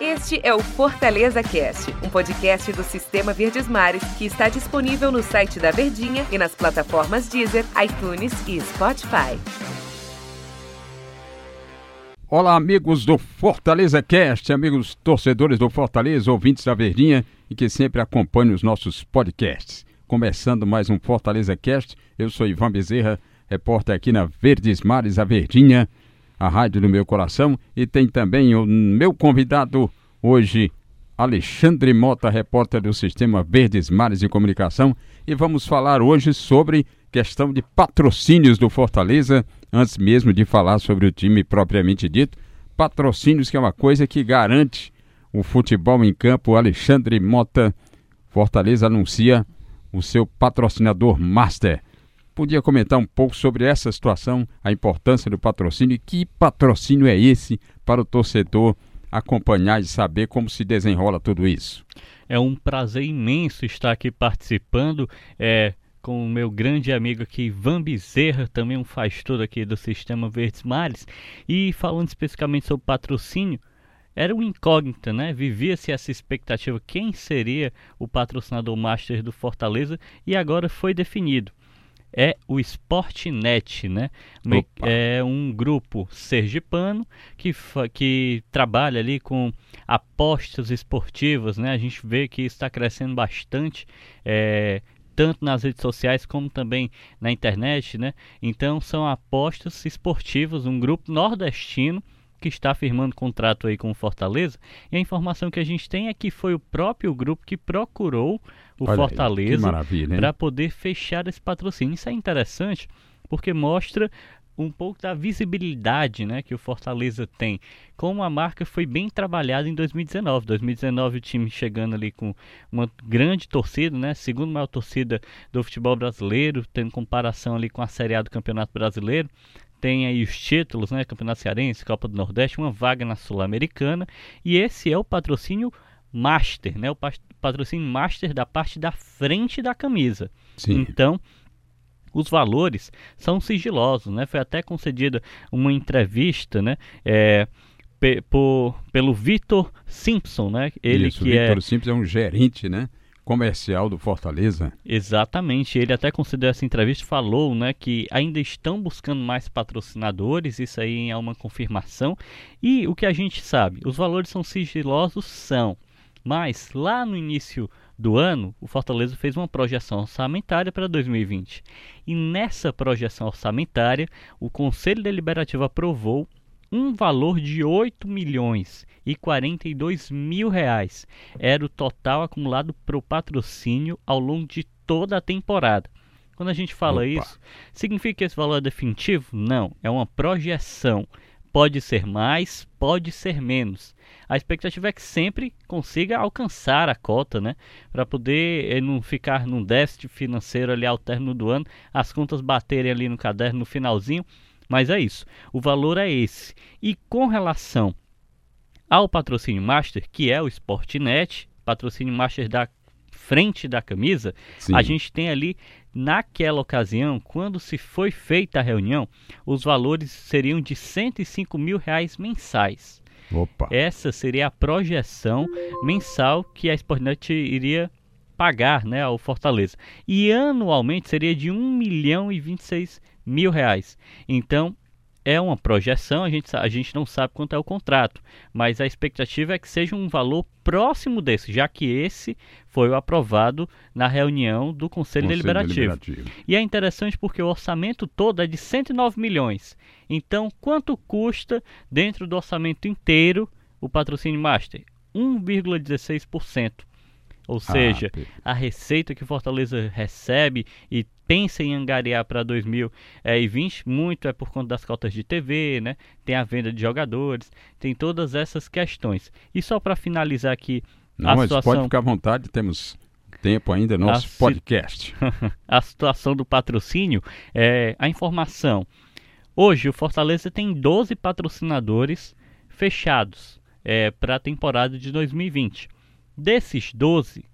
Este é o Fortaleza Cast, um podcast do Sistema Verdes Mares que está disponível no site da Verdinha e nas plataformas Deezer, iTunes e Spotify. Olá, amigos do Fortaleza Cast, amigos torcedores do Fortaleza, ouvintes da Verdinha e que sempre acompanham os nossos podcasts. Começando mais um Fortaleza Cast, eu sou Ivan Bezerra, repórter aqui na Verdes Mares, a Verdinha, a rádio do meu coração, e tem também o meu convidado hoje, Alexandre Mota, repórter do Sistema Verdes Mares de Comunicação, e vamos falar hoje sobre questão de patrocínios do Fortaleza, antes mesmo de falar sobre o time propriamente dito. Patrocínios que é uma coisa que garante o futebol em campo. Alexandre Mota, Fortaleza anuncia o seu patrocinador master. Podia comentar um pouco sobre essa situação, a importância do patrocínio e que patrocínio é esse para o torcedor acompanhar e saber como se desenrola tudo isso. É um prazer imenso estar aqui participando. É, com o meu grande amigo aqui, Ivan Bezerra, também um faz tudo aqui do Sistema Verdes Mares. E falando especificamente sobre patrocínio, era um incógnita, né? Vivia-se essa expectativa quem seria o patrocinador master do Fortaleza e agora foi definido. É o Sportnet, né? Opa. É um grupo sergipano que, que trabalha ali com apostas esportivas, né? A gente vê que está crescendo bastante. É, tanto nas redes sociais como também na internet, né? Então são apostas esportivas, um grupo nordestino que está firmando contrato aí com o Fortaleza. E a informação que a gente tem é que foi o próprio grupo que procurou o Olha Fortaleza para poder fechar esse patrocínio. Isso é interessante porque mostra um pouco da visibilidade né, que o Fortaleza tem. Como a marca foi bem trabalhada em 2019. 2019 o time chegando ali com uma grande torcida, né, segunda maior torcida do futebol brasileiro, tendo comparação ali com a Série A do Campeonato Brasileiro. Tem aí os títulos, né, Campeonato Cearense, Copa do Nordeste, uma vaga na Sul-Americana. E esse é o patrocínio Master, né, o pa- patrocínio Master da parte da frente da camisa. Sim. Então, os valores são sigilosos, né? Foi até concedida uma entrevista, né? É, pe- por, pelo Vitor Simpson, né? Ele Isso, que Victor é Simples é um gerente, né? Comercial do Fortaleza. exatamente, ele até concedeu essa entrevista, e falou, né, que ainda estão buscando mais patrocinadores, isso aí é uma confirmação. E o que a gente sabe, os valores são sigilosos, são, mas lá no início do ano, o Fortaleza fez uma projeção orçamentária para 2020. E nessa projeção orçamentária, o Conselho Deliberativo aprovou um valor de 8 milhões e 42 mil reais. Era o total acumulado para o patrocínio ao longo de toda a temporada. Quando a gente fala Opa. isso, significa que esse valor é definitivo? Não, é uma projeção. Pode ser mais, pode ser menos. A expectativa é que sempre consiga alcançar a cota, né? Para poder eh, não ficar num déficit financeiro ali ao término do ano, as contas baterem ali no caderno no finalzinho. Mas é isso, o valor é esse. E com relação ao patrocínio master, que é o Sportnet, patrocínio master da frente da camisa, Sim. a gente tem ali naquela ocasião, quando se foi feita a reunião, os valores seriam de 105 mil reais mensais. Opa. Essa seria a projeção mensal que a Sportnet iria pagar né, ao Fortaleza. E anualmente seria de 1 milhão e 26 mil reais. Então, é uma projeção, a gente, a gente não sabe quanto é o contrato, mas a expectativa é que seja um valor próximo desse, já que esse foi o aprovado na reunião do Conselho, Conselho Deliberativo. Deliberativo. E é interessante porque o orçamento todo é de 109 milhões. Então, quanto custa dentro do orçamento inteiro o patrocínio Master? 1,16%. Ou seja, Pe- a receita que Fortaleza recebe e pensa em angariar para 2020, muito é por conta das cotas de TV, né? Tem a venda de jogadores, tem todas essas questões. E só para finalizar aqui Não, a mas situação pode ficar à vontade, temos tempo ainda, nosso A si- podcast. a situação do patrocínio, é, a informação. Hoje o Fortaleza tem 12 patrocinadores fechados para a temporada de 2020. Desses 12,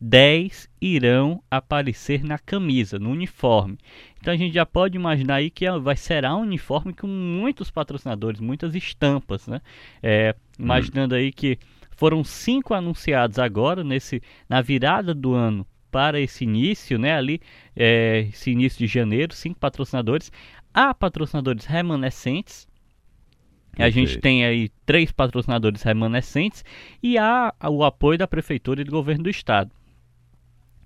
10 irão aparecer na camisa, no uniforme. Então a gente já pode imaginar aí que vai será um uniforme com muitos patrocinadores, muitas estampas, né? É, imaginando aí que foram cinco anunciados agora nesse na virada do ano para esse início, né? Ali é, esse início de janeiro, cinco patrocinadores. Há patrocinadores remanescentes, a gente tem aí três patrocinadores remanescentes e há o apoio da Prefeitura e do Governo do Estado.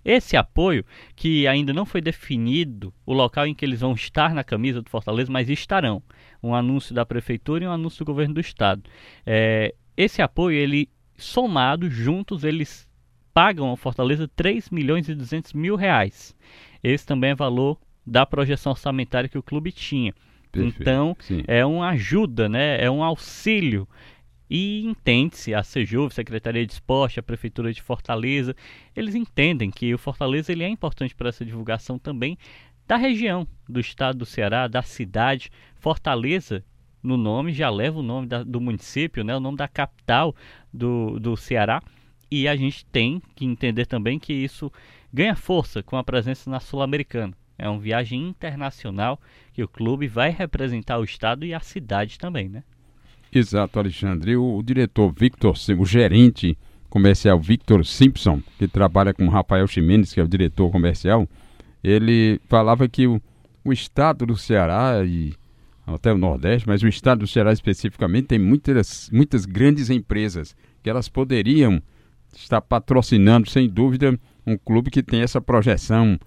Esse apoio, que ainda não foi definido o local em que eles vão estar na camisa do Fortaleza, mas estarão. Um anúncio da Prefeitura e um anúncio do Governo do Estado. É, esse apoio, ele somado, juntos, eles pagam ao Fortaleza 3 milhões e 200 mil reais. Esse também é valor da projeção orçamentária que o clube tinha. Perfeito, então, sim. é uma ajuda, né? é um auxílio. E entende-se, a Sejuv, Secretaria de Esporte, a Prefeitura de Fortaleza, eles entendem que o Fortaleza ele é importante para essa divulgação também da região, do estado do Ceará, da cidade. Fortaleza, no nome, já leva o nome da, do município, né? o nome da capital do, do Ceará. E a gente tem que entender também que isso ganha força com a presença na Sul-Americana. É uma viagem internacional que o clube vai representar o estado e a cidade também, né? Exato, Alexandre. O, o diretor Victor, o gerente comercial Victor Simpson, que trabalha com Rafael Ximenes, que é o diretor comercial, ele falava que o, o estado do Ceará e até o Nordeste, mas o estado do Ceará especificamente tem muitas, muitas grandes empresas que elas poderiam estar patrocinando, sem dúvida, um clube que tem essa projeção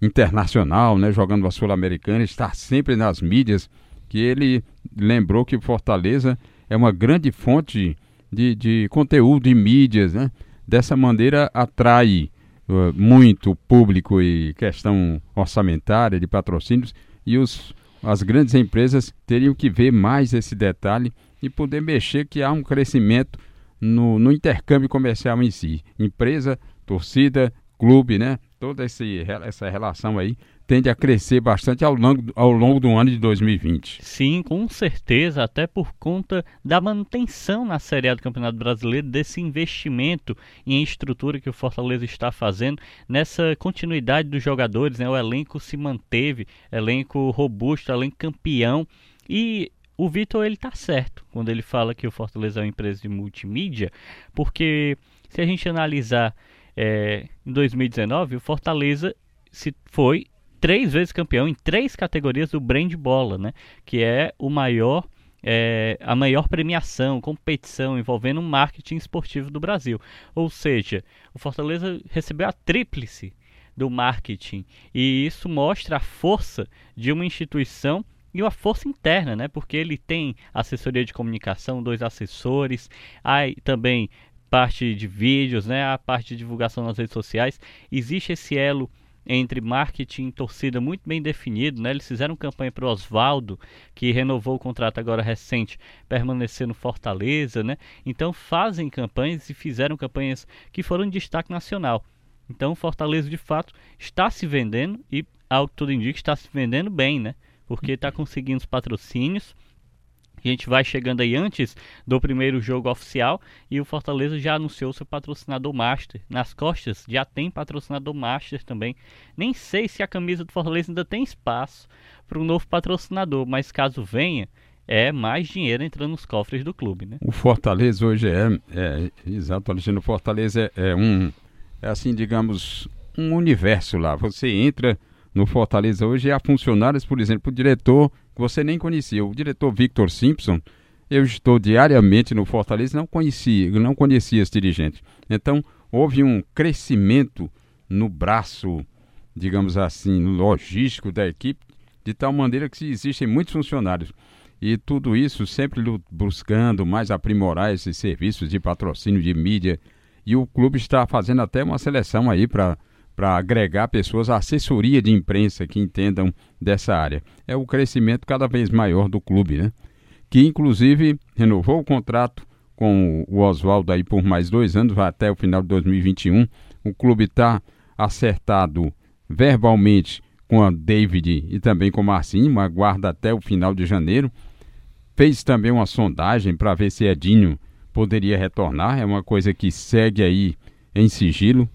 internacional, né, jogando a Sul-Americana, está sempre nas mídias, que ele lembrou que Fortaleza é uma grande fonte de, de conteúdo e mídias, né? Dessa maneira atrai uh, muito público e questão orçamentária de patrocínios e os, as grandes empresas teriam que ver mais esse detalhe e poder mexer que há um crescimento no, no intercâmbio comercial em si. Empresa, torcida, clube, né? Toda esse, essa relação aí tende a crescer bastante ao longo, ao longo do ano de 2020. Sim, com certeza, até por conta da manutenção na Série A do Campeonato Brasileiro, desse investimento em estrutura que o Fortaleza está fazendo, nessa continuidade dos jogadores, né? o elenco se manteve, elenco robusto, elenco campeão, e o Vitor ele tá certo quando ele fala que o Fortaleza é uma empresa de multimídia, porque se a gente analisar é, em 2019, o Fortaleza se foi três vezes campeão em três categorias do Brand Bola, né? Que é o maior é, a maior premiação, competição envolvendo o marketing esportivo do Brasil. Ou seja, o Fortaleza recebeu a tríplice do marketing e isso mostra a força de uma instituição e uma força interna, né? Porque ele tem assessoria de comunicação, dois assessores, aí também parte de vídeos, né, a parte de divulgação nas redes sociais, existe esse elo entre marketing e torcida muito bem definido, né? Eles fizeram campanha para o Oswaldo, que renovou o contrato agora recente, permanecer no Fortaleza, né? Então fazem campanhas e fizeram campanhas que foram de destaque nacional. Então Fortaleza de fato está se vendendo e ao que tudo indica está se vendendo bem, né? Porque está conseguindo os patrocínios a gente vai chegando aí antes do primeiro jogo oficial e o Fortaleza já anunciou seu patrocinador Master. Nas costas já tem patrocinador Master também. Nem sei se a camisa do Fortaleza ainda tem espaço para um novo patrocinador, mas caso venha, é mais dinheiro entrando nos cofres do clube, né? O Fortaleza hoje é, é exato, Alexandre, o Fortaleza é, é um, é assim, digamos, um universo lá. Você entra no Fortaleza hoje e há funcionários, por exemplo, o diretor que você nem conhecia, o diretor Victor Simpson, eu estou diariamente no Fortaleza, não conhecia, não conhecia esse dirigente. Então, houve um crescimento no braço, digamos assim, logístico da equipe, de tal maneira que existem muitos funcionários. E tudo isso sempre buscando mais aprimorar esses serviços de patrocínio de mídia. E o clube está fazendo até uma seleção aí para para agregar pessoas à assessoria de imprensa que entendam dessa área. É o crescimento cada vez maior do clube, né? Que inclusive renovou o contrato com o Oswaldo aí por mais dois anos, vai até o final de 2021. O clube está acertado verbalmente com a David e também com o Marcinho, aguarda até o final de janeiro. Fez também uma sondagem para ver se Edinho poderia retornar, é uma coisa que segue aí em sigilo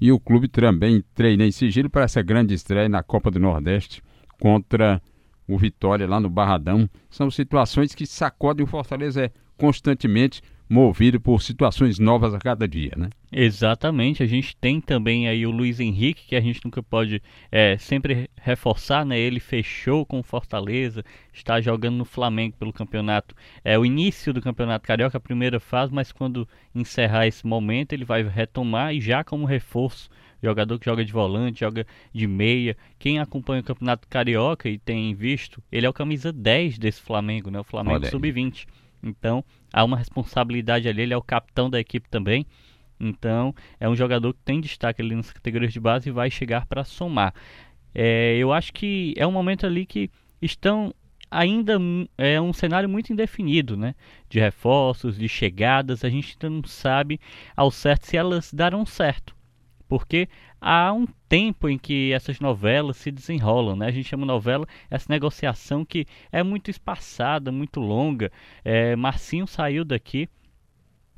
e o clube também treina em sigilo para essa grande estreia na Copa do Nordeste contra o Vitória lá no Barradão. São situações que sacodem o Fortaleza é constantemente movido por situações novas a cada dia, né? Exatamente, a gente tem também aí o Luiz Henrique, que a gente nunca pode é, sempre reforçar, né? Ele fechou com Fortaleza, está jogando no Flamengo pelo campeonato. É o início do campeonato carioca, a primeira fase, mas quando encerrar esse momento ele vai retomar e já como reforço jogador que joga de volante, joga de meia. Quem acompanha o Campeonato Carioca e tem visto, ele é o camisa 10 desse Flamengo, né? O Flamengo Sub-20. Então, há uma responsabilidade ali, ele é o capitão da equipe também. Então, é um jogador que tem destaque ali nas categorias de base e vai chegar para somar. É, eu acho que é um momento ali que estão ainda é um cenário muito indefinido, né? De reforços, de chegadas, a gente ainda não sabe ao certo se elas darão certo porque há um tempo em que essas novelas se desenrolam, né? A gente chama novela essa negociação que é muito espaçada, muito longa. É, Marcinho saiu daqui.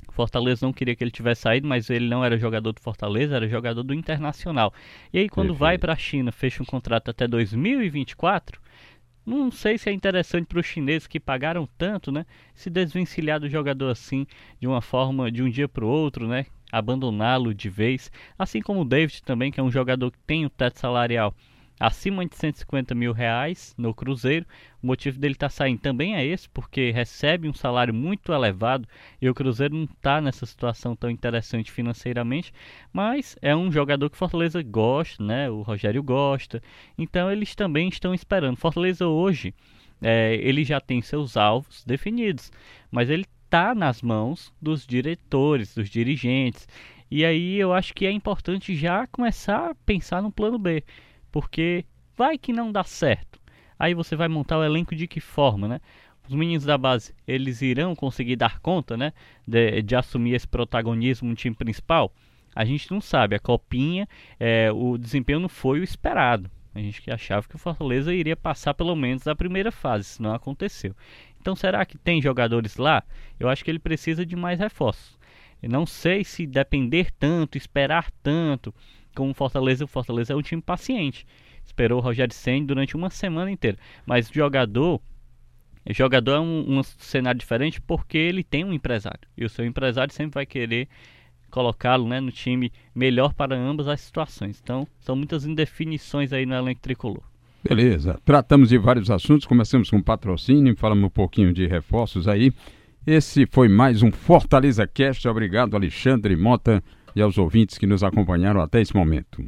Fortaleza não queria que ele tivesse saído, mas ele não era jogador do Fortaleza, era jogador do Internacional. E aí quando Perfeito. vai para a China, fecha um contrato até 2024, não sei se é interessante para os chineses que pagaram tanto, né? Se desvencilhar do jogador assim, de uma forma, de um dia para o outro, né? abandoná-lo de vez, assim como o David também, que é um jogador que tem o teto salarial acima de 150 mil reais no Cruzeiro. O motivo dele estar tá saindo também é esse, porque recebe um salário muito elevado e o Cruzeiro não está nessa situação tão interessante financeiramente, mas é um jogador que Fortaleza gosta, né? O Rogério gosta, então eles também estão esperando. Fortaleza hoje é, ele já tem seus alvos definidos, mas ele está nas mãos dos diretores, dos dirigentes. E aí eu acho que é importante já começar a pensar no plano B, porque vai que não dá certo. Aí você vai montar o elenco de que forma, né? Os meninos da base, eles irão conseguir dar conta, né, de, de assumir esse protagonismo no time principal? A gente não sabe. A copinha, é, o desempenho não foi o esperado. A gente achava que o Fortaleza iria passar pelo menos da primeira fase, isso não aconteceu. Então será que tem jogadores lá? Eu acho que ele precisa de mais reforços. Eu não sei se depender tanto, esperar tanto, como o Fortaleza, o Fortaleza é um time paciente. Esperou o Rogério Senna durante uma semana inteira. Mas jogador, jogador é um, um cenário diferente porque ele tem um empresário. E o seu empresário sempre vai querer colocá-lo né, no time melhor para ambas as situações. Então, são muitas indefinições aí no elenco tricolor. Beleza. Tratamos de vários assuntos, começamos com patrocínio, falamos um pouquinho de reforços aí. Esse foi mais um Fortaleza Cast. Obrigado, Alexandre Mota, e aos ouvintes que nos acompanharam até esse momento.